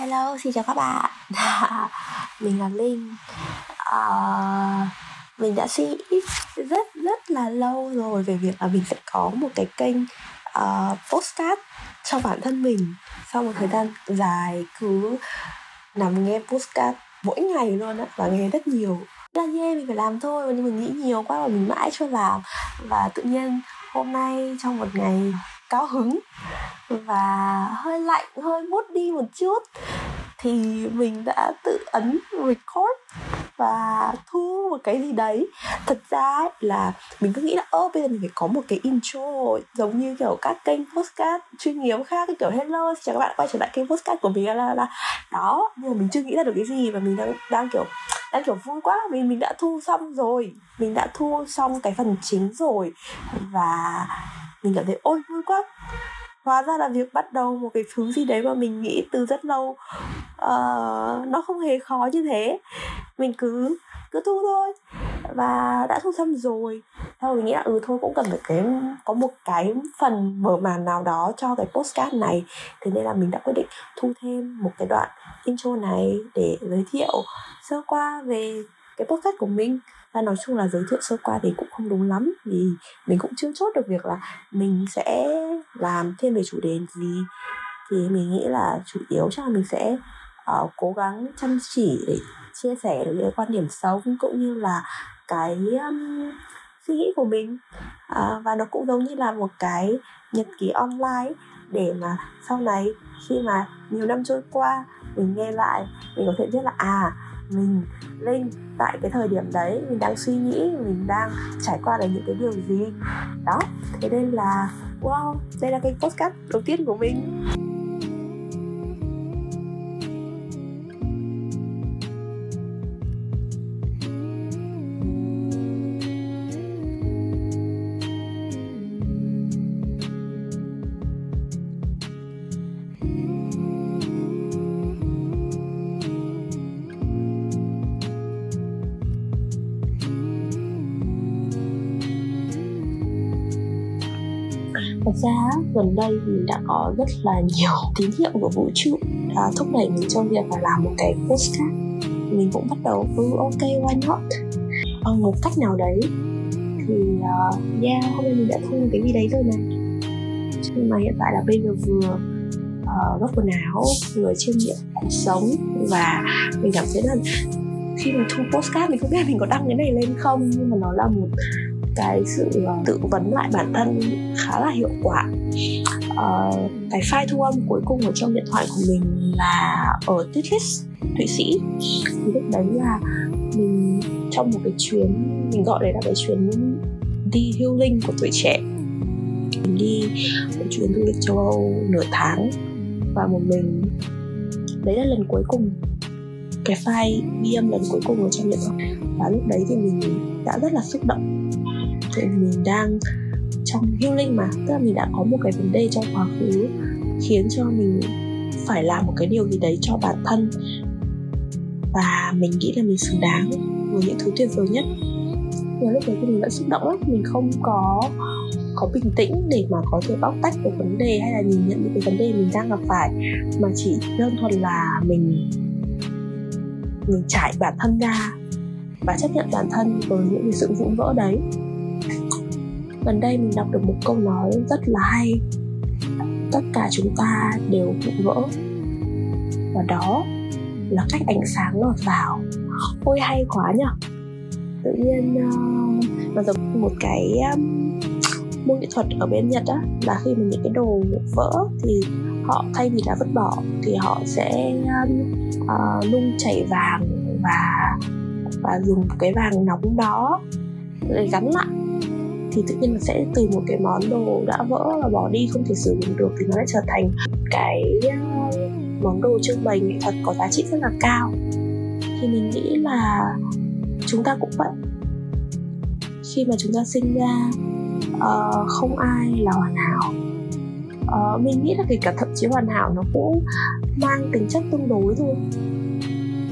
Hello, xin chào các bạn. Mình là Linh uh, ờ, Mình đã suy nghĩ rất rất là lâu rồi về việc là mình sẽ có một cái kênh ờ, uh, postcard cho bản thân mình. Sau một thời gian dài cứ nằm nghe postcard mỗi ngày luôn á Và nghe rất nhiều. Là yeah, mình phải làm thôi nhưng mình nghĩ nhiều quá và mình mãi chưa làm. Và tự nhiên hôm nay trong một ngày cao hứng và hơi lạnh hơi bút đi một chút. Thì mình đã tự ấn record và thu một cái gì đấy. Thật ra ấy, là mình cứ nghĩ là ơ bây giờ mình phải có một cái intro giống như kiểu các kênh postcard chuyên nghiệp khác kiểu hello chào các bạn quay trở lại kênh postcard của mình là là, là đó nhưng mà mình chưa nghĩ ra được cái gì và mình đang đang kiểu đang kiểu vui quá. Vì mình đã thu xong rồi. Mình đã thu xong cái phần chính rồi. Và mình cảm thấy ôi vui quá hóa ra là việc bắt đầu một cái thứ gì đấy mà mình nghĩ từ rất lâu uh, nó không hề khó như thế. Mình cứ cứ thu thôi. Và đã thu xong rồi sau mình nghĩ là ừ thôi cũng cần phải cái có một cái phần mở màn nào đó cho cái postcard này. Thế nên là mình đã quyết định thu thêm một cái đoạn intro này để giới thiệu sơ qua về cái podcast của mình và nói chung là giới thiệu sơ qua thì cũng không đúng lắm vì mình cũng chưa chốt được việc là mình sẽ làm thêm về chủ đề gì. Thì mình nghĩ là chủ yếu chắc là mình sẽ uh, cố gắng chăm chỉ để chia sẻ được những quan điểm sống cũng như là cái um, suy nghĩ của mình. Uh, và nó cũng giống như là một cái nhật ký online để mà sau này khi mà nhiều năm trôi qua mình nghe lại mình có thể biết là à mình linh tại cái thời điểm đấy, mình đang suy nghĩ, mình đang trải qua được những cái điều gì. Đó, thế nên là, wow, đây là cái podcast đầu tiên của mình. Thật ra gần đây mình đã có rất là nhiều tín hiệu của vũ trụ à, thúc đẩy mình trong việc là làm một cái postcard mình cũng bắt đầu ừ ok why not? Bằng một cách nào đấy thì uh, yeah hôm nay mình đã thu cái gì đấy rồi này nhưng mà hiện tại là bây giờ vừa uh, gấp quần áo vừa chiêm nghiệm cuộc sống và mình cảm thấy là khi mà thu postcard mình không biết mình có đăng cái này lên không nhưng mà nó là một cái sự ờ, tự vấn lại bản thân khá là hiệu quả. Uh, cái file thu âm cuối cùng ở trong điện thoại của mình là ở Titlis Thụy Sĩ. Thì lúc đấy là mình trong một cái chuyến mình gọi đấy là cái chuyến đi healing của tuổi trẻ. Mình đi một chuyến du lịch châu Âu nửa tháng và một mình. Đấy là lần cuối cùng cái file ghi âm lần cuối cùng ở trong điện thoại. Và lúc đấy thì mình đã rất là xúc động thì mình đang trong healing mà. Tức là mình đã có một cái vấn đề trong quá khứ khiến cho mình phải làm một cái điều gì đấy cho bản thân. Và mình nghĩ là mình xứng đáng với những thứ tuyệt vời nhất. Và lúc đấy thì mình vẫn xúc động lắm. Mình không có có bình tĩnh để mà có thể bóc tách được vấn đề hay là nhìn nhận những cái vấn đề mình đang gặp phải. Mà chỉ đơn thuần là mình mình trải bản thân ra và chấp nhận bản thân với những cái sự vụn vỡ đấy gần đây mình đọc được một câu nói rất là hay. Tất cả chúng ta đều vụn vỡ. Và đó là cách ánh sáng lọt vào. Ôi hay quá nhở. Tự nhiên uh, nó giống một cái um, môn nghệ thuật ở bên nhật á là khi mà những cái đồ vỡ thì họ thay vì là vứt bỏ thì họ sẽ um, uh, nung chảy vàng và và dùng cái vàng nóng đó để gắn lại thì tự nhiên nó sẽ từ một cái món đồ đã vỡ và bỏ đi không thể sử dụng được thì nó lại trở thành cái ờ, món đồ trưng bày nghệ thuật có giá trị rất là cao. Thì mình nghĩ là chúng ta cũng vậy. Khi mà chúng ta sinh ra uh, không ai là hoàn hảo. Uh, mình nghĩ là kể cả thậm chí hoàn hảo nó cũng mang tính chất tương đối thôi.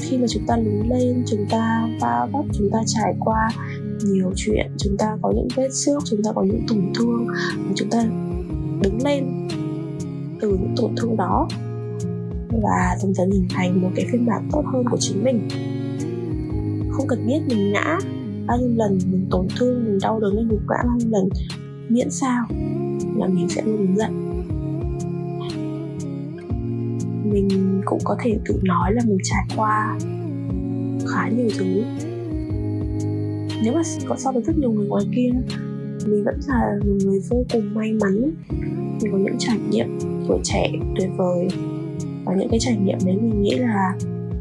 Khi mà chúng ta lớn lên chúng ta va vấp chúng ta trải qua nhiều chuyện. Chúng ta có những vết xước, chúng ta có những tổn thương. Và chúng ta đứng lên từ những tổn thương đó và dần dần hình thành một cái phiên bản tốt hơn của chính mình. Không cần biết mình ngã bao nhiêu lần, mình tổn thương, mình đau đớn mình nhục ngã bao nhiêu lần, miễn sao là mình sẽ luôn đứng dậy. Mình cũng có thể tự nói là mình trải qua khá nhiều thứ nếu mà có so với rất nhiều người ngoài kia, mình vẫn là một người vô cùng may mắn. Mình có những trải nghiệm tuổi trẻ tuyệt vời. Và những cái trải nghiệm đấy mình nghĩ là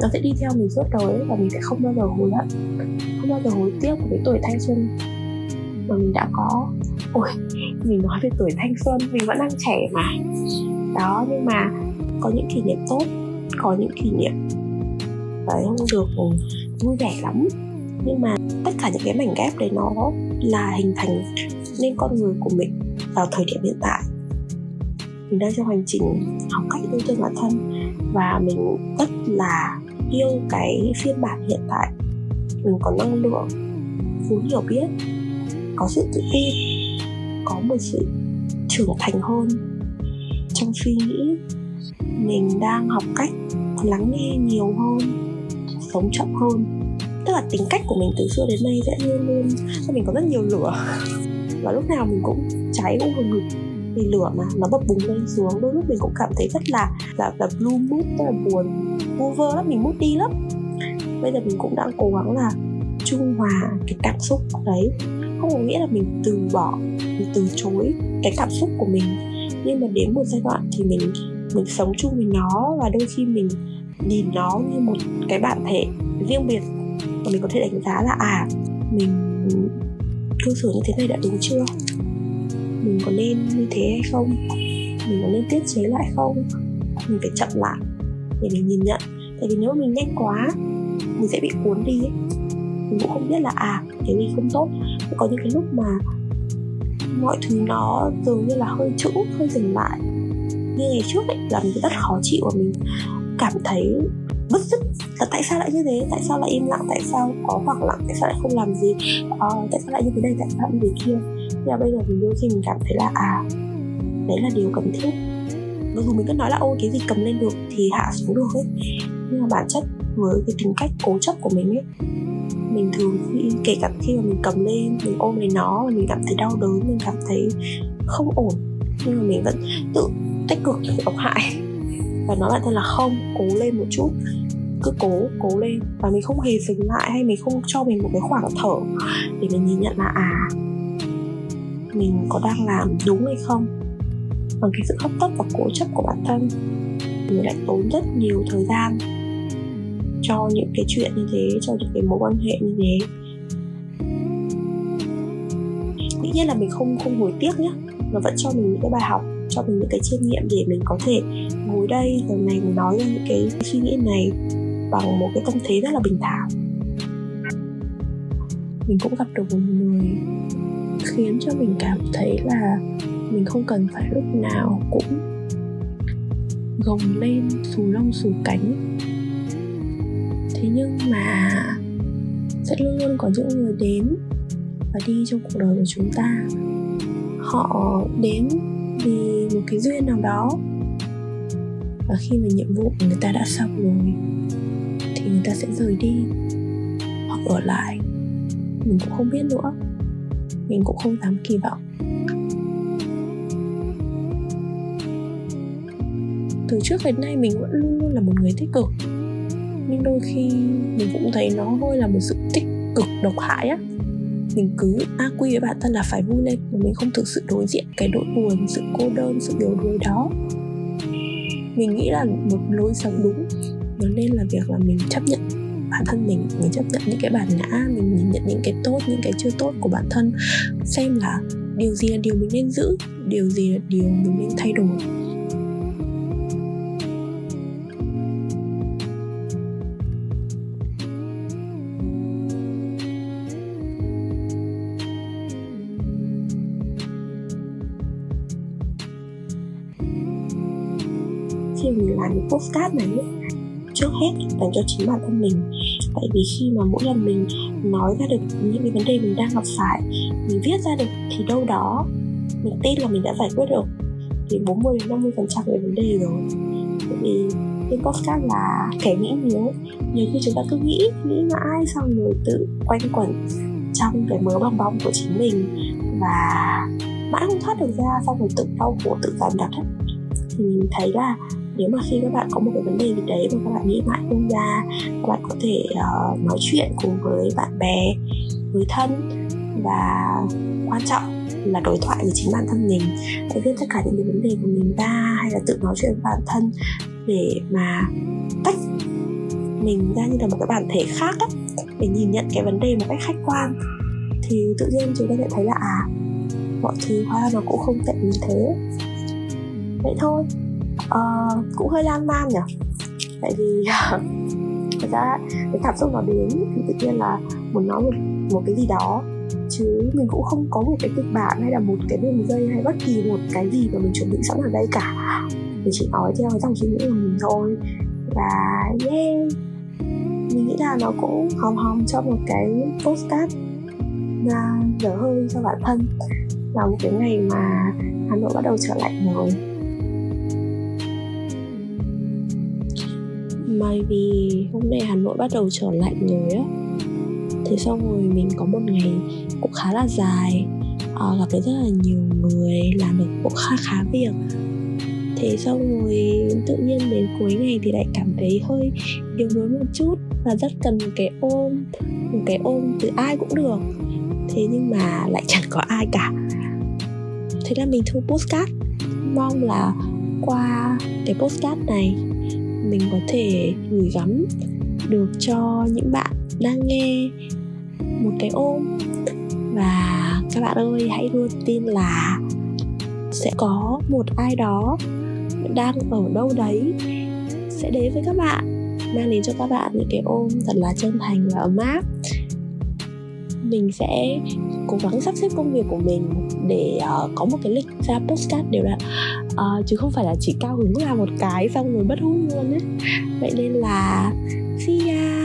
nó sẽ đi theo mình suốt đời và mình sẽ không bao giờ hối hận, không bao giờ hối tiếc của cái tuổi thanh xuân mà mình đã có. Ôi, mình nói về tuổi thanh xuân, mình vẫn đang trẻ mà. Đó, nhưng mà có những kỷ niệm tốt, có những kỷ niệm đấy không được ừ, vui vẻ lắm nhưng mà tất cả những cái mảnh ghép đấy nó là hình thành nên con người của mình vào thời điểm hiện tại. Mình đang trong hành trình học cách yêu thương bản thân và mình rất là yêu cái phiên bản hiện tại. Mình có năng lượng vốn hiểu biết, có sự tự tin, có một sự trưởng thành hơn. Trong suy nghĩ, mình đang học cách lắng nghe nhiều hơn, sống chậm hơn tức là tính cách của mình từ xưa đến nay sẽ luôn luôn mình có rất nhiều lửa. Và lúc nào mình cũng cháy cũng hừng hực vì lửa mà nó bập bùng lên xuống. Đôi lúc mình cũng cảm thấy rất là là, là blue mood rất là buồn vu vơ lắm mình mút đi lắm. Bây giờ mình cũng đang cố gắng là trung hòa cái cảm xúc đấy. Không có nghĩa là mình từ bỏ mình từ chối cái cảm xúc của mình. Nhưng mà đến một giai đoạn thì mình mình sống chung với nó và đôi khi mình nhìn nó như một cái bản thể riêng biệt và mình có thể đánh giá là à mình cư xử như thế này đã đúng chưa? Mình có nên như thế hay không? Mình có nên tiết chế lại không? Mình phải chậm lại để mình nhìn nhận. Tại vì nếu mình nhanh quá, mình sẽ bị cuốn đi ấy. Mình cũng không biết là à cái gì không tốt. Có những cái lúc mà mọi thứ nó dường như là hơi chữ, hơi dừng lại. Như ngày trước ấy, là mình rất khó chịu và mình cảm thấy bứt là tại sao lại như thế? Tại sao lại im lặng? Tại sao có khoảng lặng tại sao lại không làm gì? À, tại sao lại như thế này tại sao lại như thế kia? Nhưng mà bây giờ mình đôi khi mình cảm thấy là à đấy là điều cần thiết. Mặc dù mình cứ nói là ô cái gì cầm lên được thì hạ xuống được ấy. Nhưng mà bản chất với cái tính cách cố chấp của mình ấy mình thường khi kể cả khi mà mình cầm lên mình ôm lấy nó mình cảm thấy đau đớn mình cảm thấy không ổn nhưng mà mình vẫn tự tích cực độc hại. Và nói lại thân là không cố lên một chút cứ cố cố lên. Và mình không hề dừng lại hay mình không cho mình một cái khoảng thở để mình nhìn nhận là à mình có đang làm đúng hay không. Bằng cái sự hấp tấp và cố chấp của bản thân mình lại tốn rất nhiều thời gian cho những cái chuyện như thế, cho những cái mối quan hệ như thế. Dĩ nhiên là mình không không hối tiếc nhé nó vẫn cho mình những cái bài học, cho mình những cái chiêm nghiệm để mình có thể ngồi đây, giờ này mình nói ra những cái suy nghĩ này bằng một cái tâm thế rất là bình thản. Mình cũng gặp được một người khiến cho mình cảm thấy là mình không cần phải lúc nào cũng gồng lên xù lông xù cánh. Thế nhưng mà sẽ luôn luôn có những người đến và đi trong cuộc đời của chúng ta. Họ đến vì một cái duyên nào đó. Và khi mà nhiệm vụ của người ta đã xong rồi thì người ta sẽ rời đi hoặc ở lại. Mình cũng không biết nữa. Mình cũng không dám kỳ vọng. Từ trước đến nay mình vẫn luôn luôn là một người tích cực. Nhưng đôi khi mình cũng thấy nó hơi là một sự tích cực độc hại á. Mình cứ a quy với bản thân là phải vui lên, mà mình không thực sự đối diện cái nỗi buồn, sự cô đơn, sự yếu đuối đó. Mình nghĩ là một lối sống đúng nó nên là việc là mình chấp nhận bản thân mình mình chấp nhận những cái bản ngã, mình nhìn nhận những cái tốt, những cái chưa tốt của bản thân, xem là điều gì là điều mình nên giữ, điều gì là điều mình nên thay đổi. Khi mình làm cái postcard này trước hết dành cho chính bản thân mình. Tại vì khi mà mỗi lần mình nói ra được những cái vấn đề mình đang gặp phải, mình viết ra được thì đâu đó mình tin là mình đã giải quyết được thì 40 đến 50 phần trăm về vấn đề rồi. Tại vì cái podcast là kẻ nghĩ nhiều nhiều khi chúng ta cứ nghĩ nghĩ mãi xong rồi tự quanh quẩn trong cái mớ bong bong của chính mình và mãi không thoát được ra xong rồi tự đau khổ tự giảm đặt ấy. thì mình thấy là nếu mà khi các bạn có một cái vấn đề gì đấy mà các bạn nghĩ mãi không ra các bạn có thể uh, nói chuyện cùng với bạn bè người thân và quan trọng là đối thoại với chính bản thân mình. Hãy viết tất cả những cái vấn đề của mình ra hay là tự nói chuyện với bản thân để mà tách mình ra như là một cái bản thể khác ấy, để nhìn nhận cái vấn đề một cách khách quan. Thì tự nhiên chúng ta sẽ thấy là à mọi thứ hóa ra nó cũng không tệ như thế. Vậy thôi uh, cũng hơi lan man nhỉ? Tại vì thật ra cái cảm xúc nó đến thì tự nhiên là muốn nói một một cái gì đó. Chứ mình cũng không có một cái kịch bản hay là một cái đường dây hay bất kỳ một cái gì mà mình chuẩn bị sẵn ở đây cả. Mình chỉ nói theo cái dòng suy nghĩ của mình thôi. Và yeah mình nghĩ là nó cũng hòm hòm cho một cái postcard là dở hơi cho bản thân. Là một cái ngày mà Hà Nội bắt đầu trở lạnh rồi. May vì hôm nay Hà Nội bắt đầu trở lạnh rồi á. Thế xong rồi mình có một ngày cũng khá là dài à, Gặp được rất là nhiều người Làm được cũng khá khá việc. Thế xong rồi tự nhiên đến cuối ngày thì lại cảm thấy hơi yếu đuối một chút Và rất cần một cái ôm Một cái ôm từ ai cũng được. Thế nhưng mà lại chẳng có ai cả. Thế là mình thu postcard. Mong là qua cái postcard này mình có thể gửi gắm được cho những bạn đang nghe một cái ôm. Và các bạn ơi, hãy luôn tin là sẽ có một ai đó đang ở đâu đấy, sẽ đến với các bạn, mang đến cho các bạn những cái ôm thật là chân thành và ấm áp mình sẽ cố gắng sắp xếp công việc của mình để uh, có một cái lịch ra postcard đều đặn. Uh, chứ không phải là chỉ cao hứng làm một cái xong rồi bất hút luôn ấy. Vậy nên là see ya!